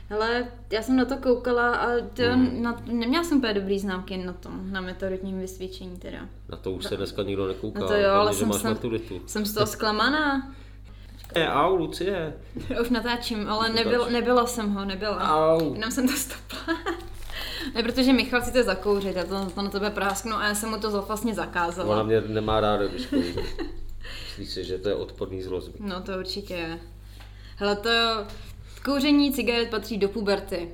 Hele, já jsem na to koukala a to, Hmm. na, neměla jsem úplně dobrý známky na tom, na maturitním vysvědčení teda. Na to už se dneska nikdo nekouká, No to jo, ale jsem, máš jsem, maturitu. jsem z toho zklamaná. E, au, Lucie. Už natáčím, ale nebyl, nebyla jsem ho, nebyla. Au. Jenom jsem to stopla. ne, protože Michal si to zakouřit, já to, to na tebe prásknu a já jsem mu to vlastně zakázala. Ona mě nemá ráda, když kouří. Myslí si, že to je odporný zlozby. No to určitě je. Hele, to kouření cigaret patří do puberty.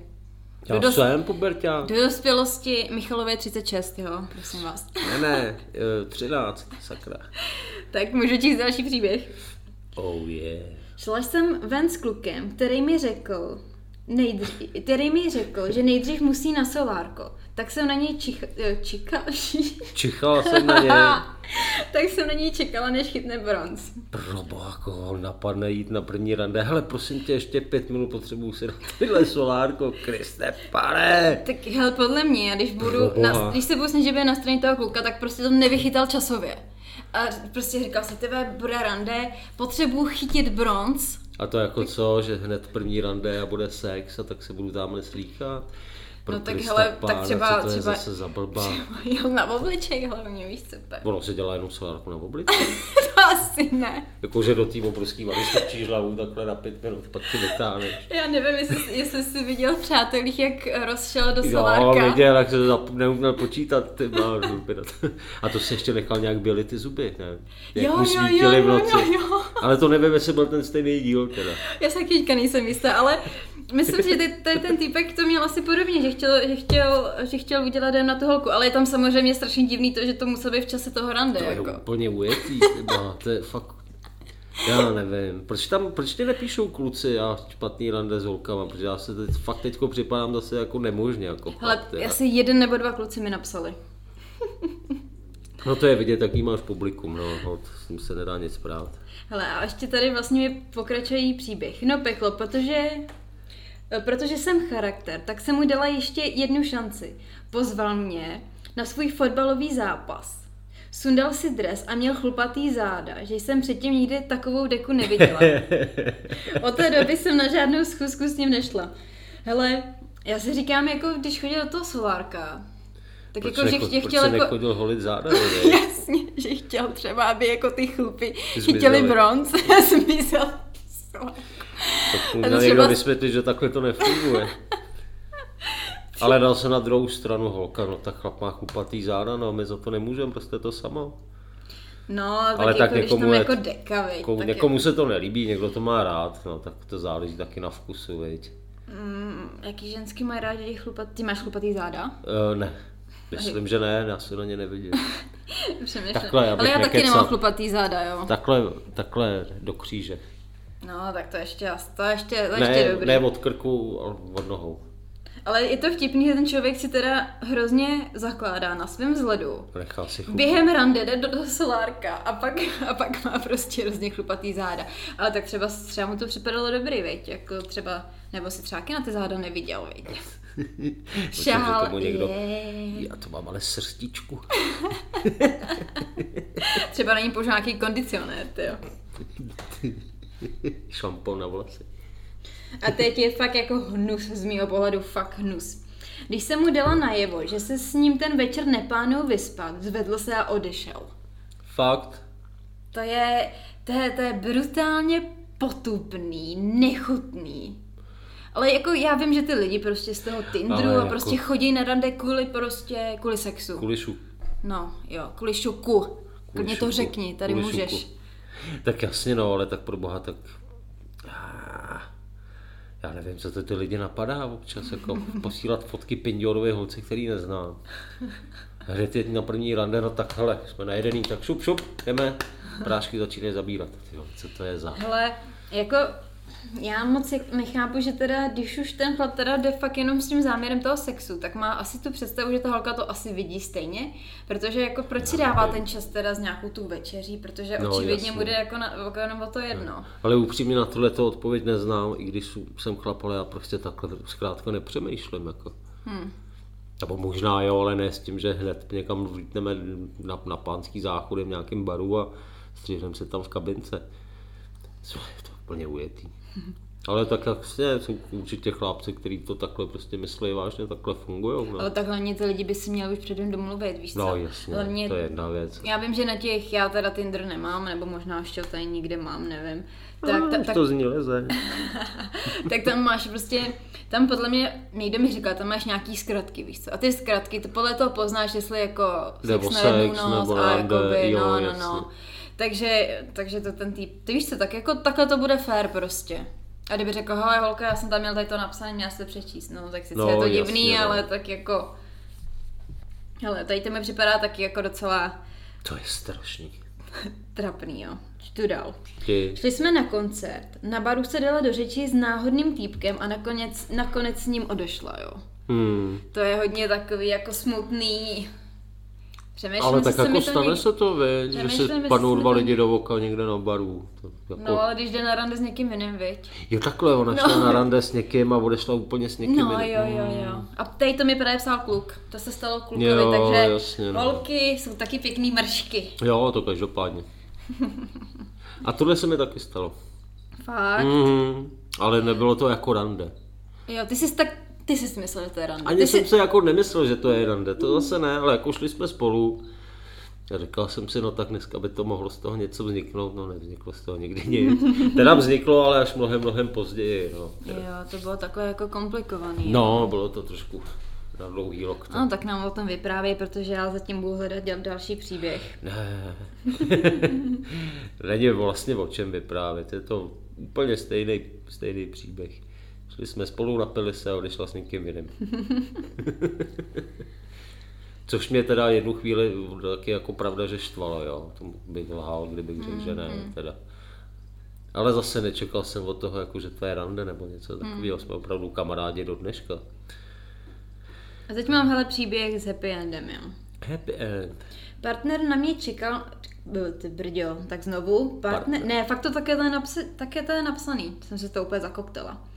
Já Do dos- jsem puberťák. Do dospělosti Michalové 36, jo, prosím vás. Ne, ne, eh, 13, sakra. Tak můžu číst další příběh. Oh yeah. Šla jsem ven s klukem, který mi řekl, nejdřív, který mi řekl, že nejdřív musí na solárko. Tak jsem na něj čich, eh, Čichala jsem na ně. tak jsem na něj čekala, než chytne bronz. Proboha, koho napadne jít na první rande. Hele, prosím tě, ještě pět minut potřebuju si dát tyhle solárko, Kriste, pane. Tak hele, podle mě, když budu, Proboha. na, když se budu snažit být na straně toho kluka, tak prostě to nevychytal časově. A prostě říkal si, tebe bude rande, potřebuji chytit bronz. A to jako co, že hned první rande a bude sex a tak se budu tamhle slíchat? Pro No tak hele, tak třeba- co to je třeba- zase za blbá. Jo, na obličej hlavně, víš co to je. Ono se dělá jenom solárku na obličej. To asi ne. Jakože do té obrovský vady strčíš hlavu takhle na pět minut, pak ti vytáhneš. Já nevím, jestli, jestli jsi viděl v přátelích, jak rozšel do Jo, solárka. viděl, jak se zap, neuměl počítat, ty má, A to se ještě nechal nějak bělit ty zuby, ne? Jak Jo, jo, jo, v jo, jo, jo. Ale to nevím, jestli byl ten stejný díl teda. Já se taky teďka nejsem jistá, ale myslím že tady ten týpek to měl asi podobně, že chtěl, že chtěl, že chtěl udělat den na tu holku, ale je tam samozřejmě strašně divný to, že to muselo být v čase toho rande. To je jako. úplně ujetý, tyba, to je fakt... Já nevím, proč tam, proč ty nepíšou kluci a špatný rande s holkama, protože já se teď, fakt teďko připadám zase jako nemožně, jako Hele, fakt, asi jeden nebo dva kluci mi napsali. No to je vidět, jaký máš publikum, no, no to s tím se nedá nic brát. Hele, a ještě tady vlastně mi pokračují příběh. No peklo, protože, protože jsem charakter, tak jsem mu dala ještě jednu šanci. Pozval mě na svůj fotbalový zápas. Sundal si dres a měl chlupatý záda, že jsem předtím nikdy takovou deku neviděla. Od té doby jsem na žádnou schůzku s ním nešla. Hele, já si říkám, jako když chodil do toho solárka, tak Proč, jako, že proč chtěl jsi jako... nechodil holit záda? Jasně, že chtěl třeba, aby jako ty chlupy Zmizely. chytili bronz a zmizel. Tak to měl někdo vysvětlit, že takhle to nefunguje. Ale dal se na druhou stranu holka, no tak chlap má chlupatý záda, no my za to nemůžeme, prostě to samo. No, tak Ale jako tak když někomu tam je- jako deka, viď, Kou, tak někomu se to nelíbí, někdo to má rád, no tak to záleží taky na vkusu, viď. Mm, jaký ženský mají rádi chlupat? Ty máš chlupatý záda? Uh, ne. Myslím, že ne, já se na ně nevidím. Takhle, Ale já taky nemám chlupatý záda, jo. Takhle, takhle do kříže. No, tak to ještě, to ještě, to ještě Ne, dobrý. ne od krku, ale od nohou. Ale je to vtipný, že ten člověk si teda hrozně zakládá na svém vzhledu. Nechá si. Během rande jde do, do solárka a pak, a pak má prostě hrozně chlupatý záda. Ale tak třeba, třeba mu to připadalo dobrý, veď? Jako třeba, nebo si třeba na ty záda neviděl, veď? Šál, tomu někdo... je. Já to mám ale srstičku. Třeba na ní použil nějaký kondicionér, ty jo. Šampon na vlasy. A teď je fakt jako hnus, z mýho pohledu fakt hnus. Když jsem mu dala najevo, že se s ním ten večer neplánuju vyspat, zvedl se a odešel. Fakt? To je, to je, to je brutálně potupný, nechutný. Ale jako já vím, že ty lidi prostě z toho Tinderu Ale a jako- prostě chodí na rande kvůli prostě, kvůli sexu. Kulišu. No, jo, kvůli šuku. Klidně to šuku. řekni, tady Kvůli můžeš. šuku. Tak jasně no, ale tak pro boha, tak... Já nevím, co to ty lidi napadá občas, jako posílat fotky pindiorově holce, který neznám. Hned je na první rande, no tak hele, jsme najedený, tak šup, šup, jdeme. Prášky začínají zabírat. Tyjo, co to je za... Hele, jako já moc nechápu, že teda, když už ten chlap teda jde fakt jenom s tím záměrem toho sexu, tak má asi tu představu, že ta holka to asi vidí stejně, protože jako proč si dává ten čas teda s nějakou tu večeří, protože No, očividně bude jako, na, jako jenom o to jedno. Ale upřímně na tohle to odpověď neznám, i když jsem chlap, ale já prostě takhle zkrátka nepřemýšlím. Jako. Hmm. Nebo možná jo, ale ne s tím, že hned někam vlítneme na, na pánský záchody v nějakém baru a stříhneme se tam v kabince. Co je to úplně ujetý. Ale tak jasně, jsou určitě chlápci, kteří to takhle prostě myslí vážně, takhle fungují. No. Ale tak hlavně ty lidi by si měli už předem domluvit, víš co? no jasně, Hlavně, to je jedna věc. já vím, že na těch, já teda Tinder nemám, nebo možná ještě tady nikde mám, nevím. Tak, No, ta, tak, to zní leze. tak tam máš prostě, tam podle mě, nejde mi říkat, tam máš nějaký zkratky, víš co? A ty zkratky, to podle toho poznáš, jestli jako Nebo sex na jednu sex, noc nebo a jakoby, jo, no, no, no. Takže, takže to ten typ, ty víš co, tak jako takhle to bude fair prostě. A kdyby řekl, hele holka, já jsem tam měl tady to napsané, měla se přečíst, no tak sice No, je to jasně, divný, no. ale tak jako, hele, tady to mi připadá taky jako docela To je strašný. trapný, jo. Čtu dál. Ti, Šli jsme na koncert, na baru se dala do řeči s náhodným týpkem a nakonec, nakonec s ním odešla, jo. hmm. To je hodně takový jako smutný. Přemýšlím, Ale tak jako to stane něk- se to, viď, že se padnou dva lidi do oka někde na baru. To, jako... No, ale když jde na rande s někým jiným, viď? Jo takhle, ona No. šla na rande s někým a odešla úplně s někým No, jiným. jo, jo, jo. A tady to mi právě psal kluk. To se stalo klukovi, Jo, takže jasně, no. holky jsou taky pěkný mršky. Jo, to každopádně. A tohle se mi taky stalo. Fakt? Mhm. Ale nebylo to jako rande. Jo, ty jsi tak, ty jsi myslel, že to je rande. Ani ty jsem jsi... se jako nemyslel, že to je rande, to zase ne, ale jako šli jsme spolu. A říkal jsem si, no tak dneska by to mohlo z toho něco vzniknout, no nevzniklo z toho nikdy nic. Teda vzniklo, ale až mnohem, mnohem později, no. Jo, to bylo takhle jako komplikovaný. No, bylo to trošku na dlouhý rok. No, tak nám o tom vyprávěj, protože já zatím budu hledat další příběh. Ne. Není vlastně o čem vyprávět, je to úplně stejný, stejný příběh. Šli jsme spolu, napili se a odešla s někým jiným. Což mě teda jednu chvíli taky jako pravda, že štvalo, jo. To bych lhal, kdybych řekl, že ne, teda. Ale zase nečekal jsem od toho, jako, že to je rande nebo něco takového. Jsme opravdu kamarádi do dneška. A teď mám hele příběh s happy endem, jo. Happy end. Partner na mě čekal, byl ty brďo, tak znovu, partner, Partner. ne, fakt to také to je, napsa, také to je napsaný, jsem se to úplně zakoktala.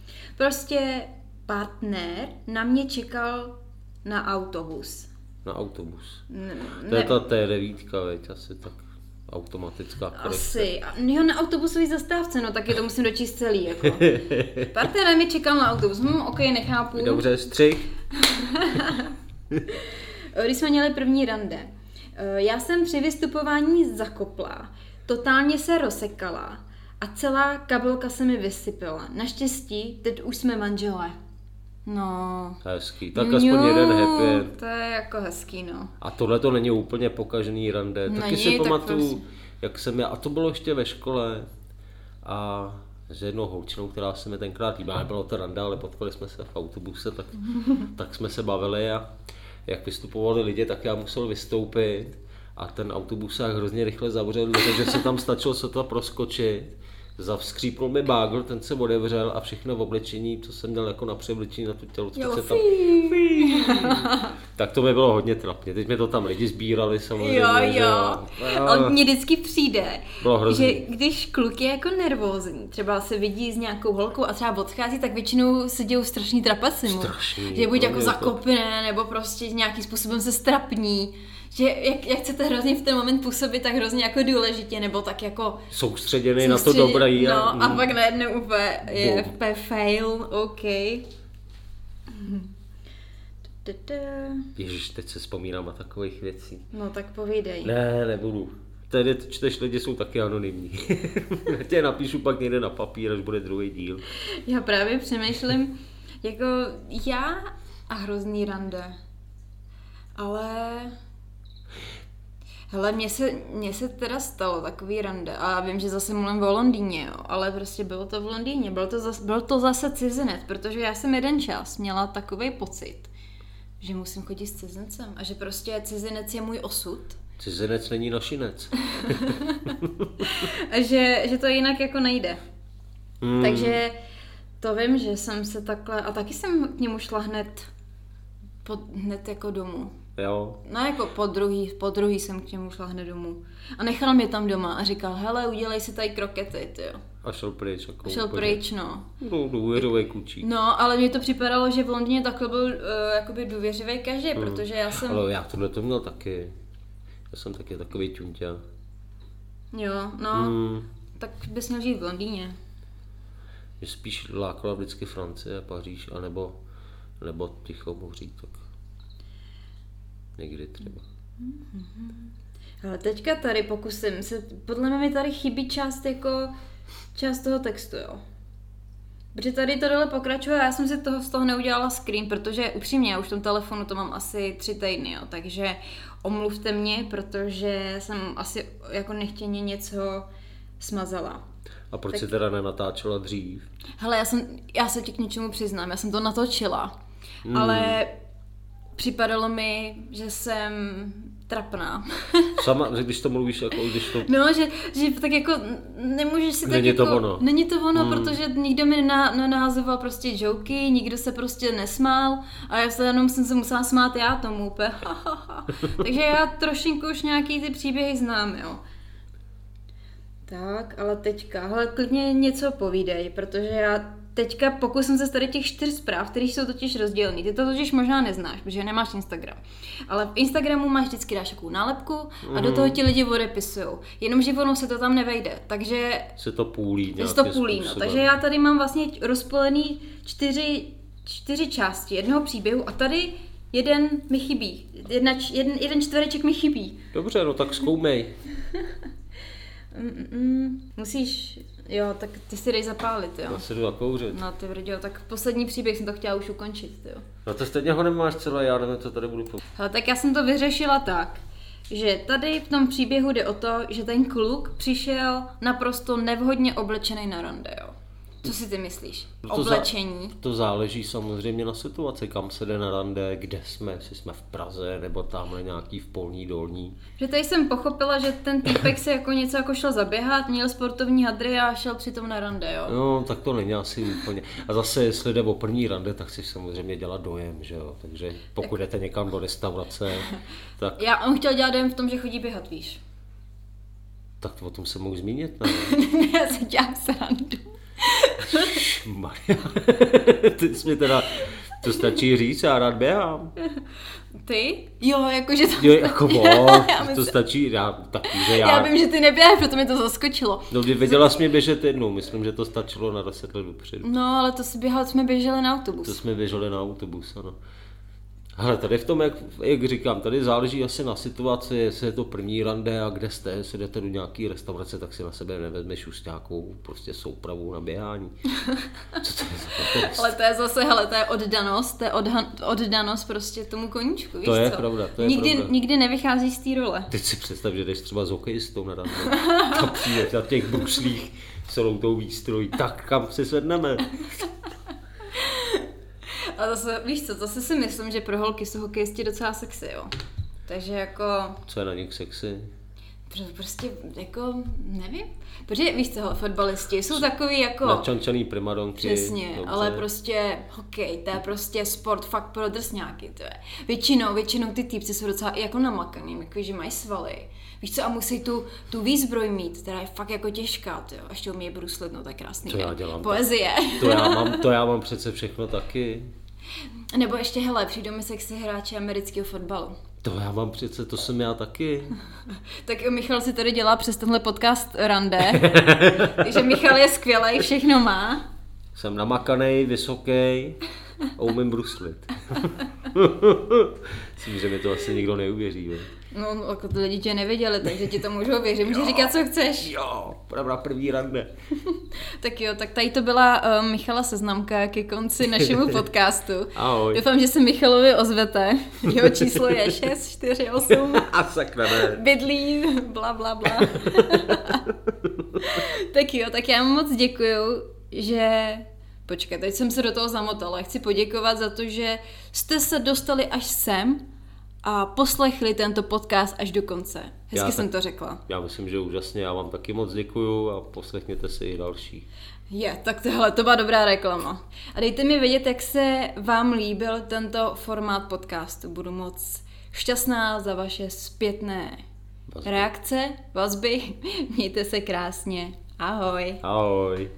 Prostě partner na mě čekal na autobus. Na autobus. Ne, To je ta T9, veď, asi tak automatická korekce. asi. A- Jo, na autobusové zastávce, no tak je to musím dočíst celý, jako. Partner na mě čekal na autobus, hm, ok, nechápu. Dobře, střih. Když jsme měli první rande, eh, já jsem při vystupování zakopla, totálně se rozsekala a celá kabelka se mi vysypala. Naštěstí, teď už jsme manželé. No. Hezký. Tak aspoň Jo, jeden happy end. To je jako hezký, no. A tohle to není úplně pokažený rande. Taky Není, si tak pamatuju, prosím. jak jsem já, a to bylo ještě ve škole, a s jednou holčinou, která se mi tenkrát líbila, nebylo to randa, ale potkali jsme se v autobuse, tak, tak jsme se bavili a jak vystupovali lidi, tak já musel vystoupit a ten autobus se hrozně rychle zavřel, takže se tam stačilo sotva proskočit. Zavskřípnul mi bágl, ten se otevřel a všechno v oblečení, co jsem měl jako na převlečení na tu tělo, Jo, se tam... Tak to mi bylo hodně trapně. Teď mi to tam lidi sbírali samozřejmě. Jo, že jo. a- Ale mně vždycky přijde, že když kluk je jako nervózní, třeba se vidí s nějakou holkou a třeba odchází, tak většinou se dějou strašný trapasy mu. Strašný, Že buď to jako je to. zakopne, nebo prostě nějakým způsobem se strapní. Že jak, jak chcete hrozně v ten moment působit tak hrozně jako důležitě, nebo tak jako Soustředěný na to dobré. No a mm, pak najednou úplně je úplně fail, OK. Ježiš, teď se vzpomínám na takových věcí. No tak povídej. Ne, nebudu. Tady čteš lidi jsou taky anonymní. Tě napíšu pak někde na papír, až bude druhý díl. Já právě přemýšlím, jako já a hrozný rande. Ale... Hele, mně se, mně se teda stalo takový rande a vím, že zase mluvím o Londýně, jo, ale prostě bylo to v Londýně, byl to, zase, byl to zase cizinec, protože já jsem jeden čas měla takový pocit, že musím chodit s cizincem a že prostě cizinec je můj osud Cizinec není našinec. a že, že to jinak jako nejde. Hmm. Takže to vím, že jsem se takhle, a taky jsem k němu šla hned, po, hned jako domů. Jo, No jako po druhý, po druhý jsem k němu šla hned domů. A nechal mě tam doma a říkal, hele, udělej si tady krokety, ty jo. a šel pryč. Jako Šel úplně. pryč, no. No, důvěřový klučík. No, ale mně to připadalo, že v Londýně takhle byl uh, jakoby důvěřivý každý, protože já jsem, Ale já tohle to měl taky. Já jsem taky takový ťuňťa. jo, no, Hmm. tak bys měl žít v Londýně. Mě spíš lákala vždycky Francie, Paříž, anebo nebo Tichomoří, tak někdy třeba. Ale teďka tady pokusím se, podle mě mi tady chybí část jako, část toho textu, jo. Protože tady to dole pokračuje já jsem si toho, z toho neudělala screen, protože upřímně, já už v tom telefonu to mám asi tři týdny, jo, takže omluvte mě, protože jsem asi jako nechtěně něco smazala. A proč Tak- si teda nenatáčela dřív? Hele, já, jsem, já se ti k něčemu přiznám, já jsem to natočila, hmm. ale připadalo mi, že jsem trapná. Sama, když to mluvíš, jako když to... No, že, že tak jako nemůžeš si tak Není jako... to ono. Není to ono, hmm. protože nikdo mi nenahazoval prostě joky, nikdo se prostě nesmál a já se jenom jsem se musela smát já tomu úplně. Takže já trošinku už nějaký ty příběhy znám, jo. Tak, ale teďka, hele, klidně něco povídej, protože já teďka pokusím se z tady těch čtyř zpráv, které jsou totiž rozdělený. Ty to totiž možná neznáš, protože nemáš Instagram. Ale v Instagramu máš vždycky dáš takovou nálepku a do toho ti lidi odepisují. Jenomže ono se to tam nevejde, takže Se to půlí je nějakým to půlí. No. Takže já tady mám vlastně rozpolený čtyři, čtyři části jednoho příběhu a tady jeden mi chybí. Jedna, jeden, jeden čtvereček mi chybí. Dobře, no tak zkoumej. Mm, mm, mm. Musíš, jo, tak ty si dej zapálit, jo. Já se jdu zakouřit. No ty brďo, tak poslední příběh jsem to chtěla už ukončit, jo. No to stejně ho nemáš celé, já nevím, co tady budu po... Hele, tak já jsem to vyřešila tak, že tady v tom příběhu jde o to, že ten kluk přišel naprosto nevhodně oblečený na rande, jo. Co si ty myslíš? No to za- Oblečení. To záleží samozřejmě na situaci, kam se jde na rande, kde jsme, jestli jsme v Praze, nebo tamhle nějaký v Polní dolní. Že tady jsem pochopila, že ten týpek se jako něco jako šel zaběhat, měl sportovní hadry a šel přitom na rande, jo. No, tak to není asi úplně. A zase, jestli jde o první rande, tak si samozřejmě dělat dojem, že jo. Takže pokud jdete někam do restaurace, tak, Já, on chtěl dělat dojem v tom, že chodí běhat, víš. tak o tom se mohu zmínit, ne? já se dělám srandu. Maria, ty jsi mě teda, to stačí říct, já rád běhám. Ty? Jo, jakože to... Jo, jako bo, Já to myslím- stačí, já taky, že Já já, vím, že ty neběháš, proto mi to zaskočilo. no kdy viděla jsi mě běžet jednou, myslím, že to stačilo na 10 let dopředu. No, ale to si běhal, jsme běželi na autobus. To jsme běželi na autobus, ano. Hele, tady v tom, jak, jak říkám, tady záleží asi na situaci, jestli je to první rande a kde jste, jestli jdete do nějaký restaurace, tak si na sebe nevezmeš už nějakou prostě soupravu na běhání. Co to je za? Ale to je zase, hele, to je oddanost, to je odhan, oddanost prostě tomu koníčku, víš To je co? pravda, to je nikdy, pravda. nikdy nevychází z té role. Teď si představ, že jdeš třeba s hokejistou na rande. Tam přijde na těch bruslích celou tou výstrojí, tak kam se sedneme? A zase, víš co, zase si myslím, že pro holky jsou hokejisti docela sexy, jo. Takže jako... Co je na nich sexy? Prostě jako, nevím. Protože víš co, fotbalisti jsou takový jako... Načančaný primadonky. Přesně, dobře. ale prostě hokej, to je prostě sport fakt pro drsňáky, to je. Většinou, většinou ty týpci jsou docela jako namakaný, jako že mají svaly. Víš co, a musí tu, tu výzbroj mít, která je fakt jako těžká, to jo. A ještě umí bruslit, no to je krásný. To já dělám. Poezie. To já, mám, to já mám přece všechno taky. Nebo ještě, hele, přijdou mi sexy hráči amerického fotbalu. To já mám přece, to jsem já taky. tak Michal si tady dělá přes tenhle podcast rande. Takže Michal je skvělý, všechno má. Jsem namakaný, vysoký a umím bruslit. Myslím, že mi to asi nikdo neuvěří. Jo. No, jako to lidi tě nevěděli, takže ti to můžu věřit. Můžeš říkat, co chceš. Jo, pravda první rande. tak jo, tak tady to byla uh, Michala seznamka ke konci našemu podcastu. Ahoj. Doufám, že se Michalovi ozvete. Jeho číslo je 648. A sakra ne. Bydlí, bla, bla, bla. tak jo, tak já moc děkuju, že Počkej, teď jsem se do toho zamotala. Chci poděkovat za to, že jste se dostali až sem a poslechli tento podcast až do konce. Hezky já jsem to řekla. Já myslím, že úžasně. Já vám taky moc děkuju a poslechněte si i další. Je, tak tohle to byla dobrá reklama. A dejte mi vědět, jak se vám líbil tento formát podcastu. Budu moc šťastná za vaše zpětné vazby. reakce, vazby. Mějte se krásně. Ahoj. Ahoj.